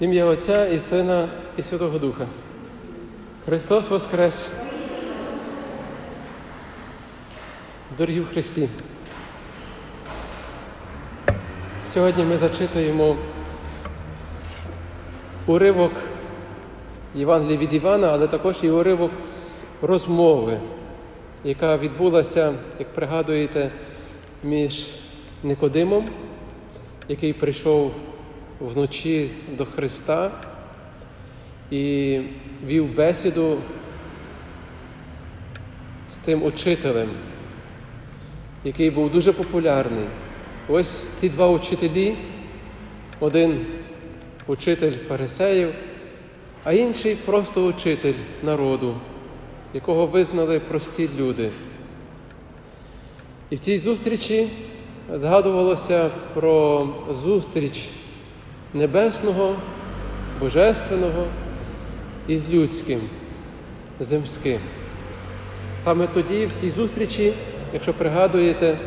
Ім'я Отця і Сина, і Святого Духа. Христос Воскрес! Дорогі в Христі! Сьогодні ми зачитуємо уривок Євангелія від Івана, але також і уривок розмови, яка відбулася, як пригадуєте, між Никодимом, який прийшов вночі до Христа і вів бесіду з тим учителем, який був дуже популярний. Ось ці два учителі, один учитель фарисеїв, а інший просто учитель народу, якого визнали прості люди. І в цій зустрічі згадувалося про зустріч небесного, божественного із людським, земським. Саме тоді, в тій зустрічі, якщо пригадуєте,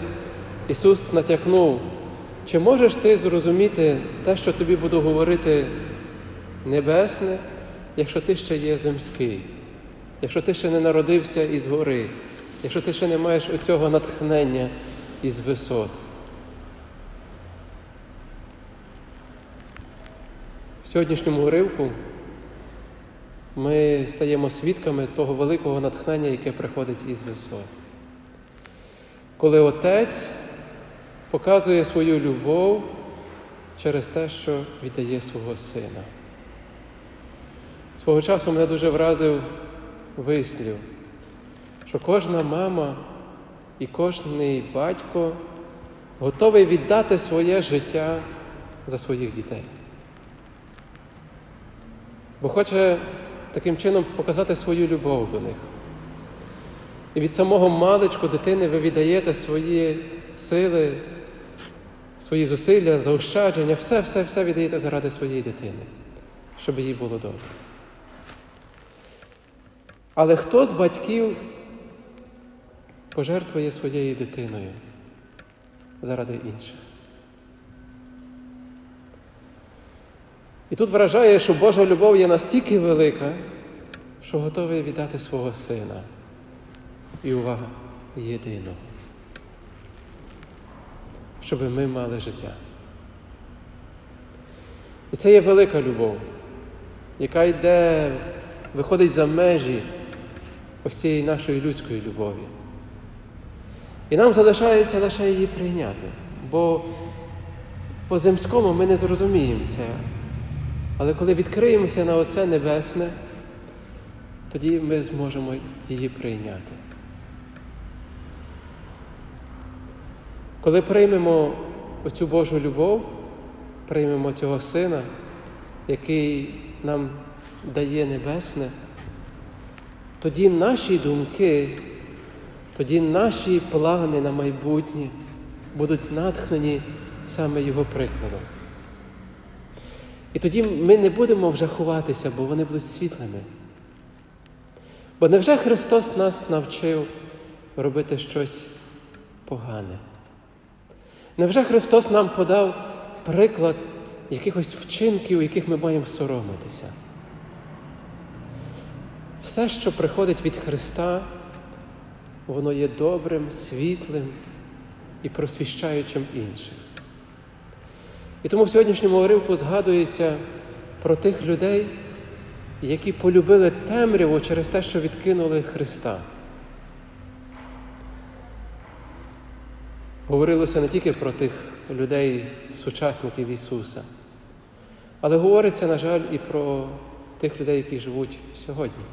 Ісус натякнув, чи можеш ти зрозуміти те, що тобі буду говорити небесне, якщо ти ще є земський, якщо ти ще не народився із гори, якщо ти ще не маєш оцього натхнення із висот. В сьогоднішньому уривку ми стаємо свідками того великого натхнення, яке приходить із висот. Коли Отець показує свою любов через те, що віддає свого сина. Свого часу мене дуже вразив вислів, що кожна мама і кожний батько готовий віддати своє життя за своїх дітей. Бо хоче таким чином показати свою любов до них. І від самого маличку дитини ви віддаєте свої сили, свої зусилля, заощадження, все, все, все віддаєте заради своєї дитини, щоб їй було добре. Але хто з батьків пожертвує своєю дитиною заради інших? І тут вражає, що Божа любов є настільки велика, що готовий віддати свого сина. І увага єдиного. Щоб ми мали життя. І це є велика любов, яка йде, виходить за межі ось цієї нашої людської любові. І нам залишається лише її прийняти, бо по земському ми не зрозуміємо це. Але коли відкриємося на Оце Небесне, тоді ми зможемо її прийняти. Коли приймемо оцю Божу любов, приймемо цього Сина, який нам дає Небесне, тоді наші думки, тоді наші плани на майбутнє будуть натхнені саме Його прикладом. І тоді ми не будемо вже ховатися, бо вони будуть світлими. Бо невже Христос нас навчив робити щось погане? Невже Христос нам подав приклад якихось вчинків, яких ми маємо соромитися? Все, що приходить від Христа, воно є добрим, світлим і просвіщаючим інших. І тому в сьогоднішньому уривку згадується про тих людей, які полюбили темряву через те, що відкинули Христа. Говорилося не тільки про тих людей, сучасників Ісуса, але говориться, на жаль, і про тих людей, які живуть сьогодні.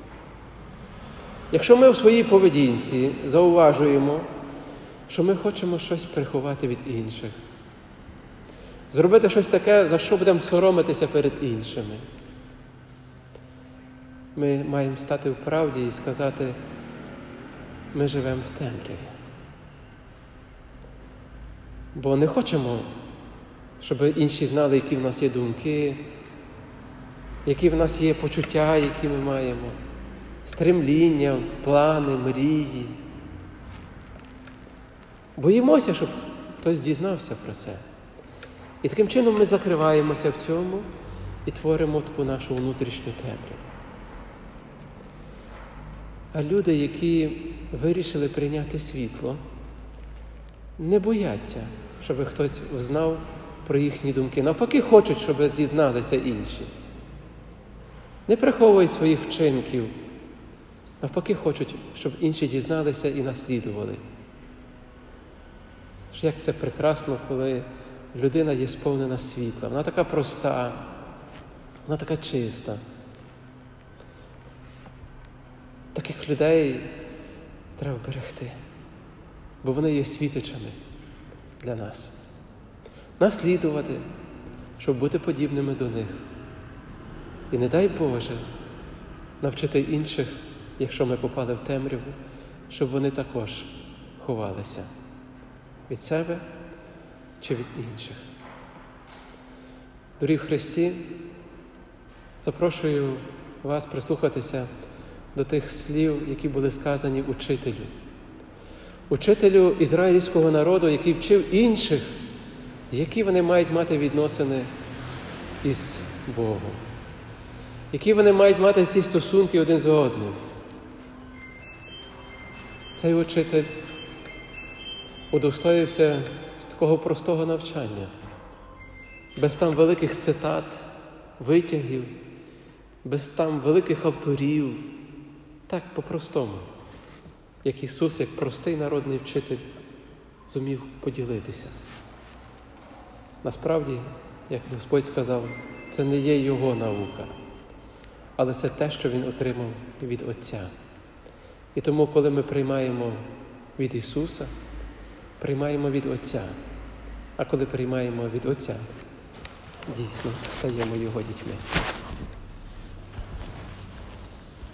Якщо ми в своїй поведінці зауважуємо, що ми хочемо щось приховати від інших, зробити щось таке, за що будемо соромитися перед іншими. Ми маємо стати в правді і сказати, ми живемо в темряві. Бо не хочемо, щоб інші знали, які в нас є думки, які в нас є почуття, які ми маємо, стремління, плани, мрії. Боїмося, щоб хтось дізнався про це. І таким чином ми закриваємося в цьому і творимо таку нашу внутрішню темряву. А люди, які вирішили прийняти світло, не бояться, щоб хтось знав про їхні думки. Навпаки, хочуть, щоб дізналися інші. Не приховують своїх вчинків, навпаки, хочуть, щоб інші дізналися і наслідували. Як це прекрасно, коли людина є сповнена світла. Вона така проста, вона така чиста. Таких людей треба берегти, бо вони є світочами для нас. Наслідувати, щоб бути подібними до них. І не дай Боже навчити інших, якщо ми попали в темряву, щоб вони також ховалися від себе чи від інших. Дорі в Христі, запрошую вас прислухатися до тих слів, які були сказані учителю, учителю ізраїльського народу, який вчив інших, які вони мають мати відносини із Богом, які вони мають мати ці стосунки один з одним. Цей учитель удостоївся такого простого навчання, без там великих цитат, витягів, без там великих авторів, так по-простому, як Ісус, як простий народний вчитель, зумів поділитися. Насправді, як Господь сказав, це не є Його наука, але це те, що Він отримав від Отця. І тому, коли ми приймаємо від Ісуса, приймаємо від Отця. А коли приймаємо від Отця, дійсно стаємо Його дітьми.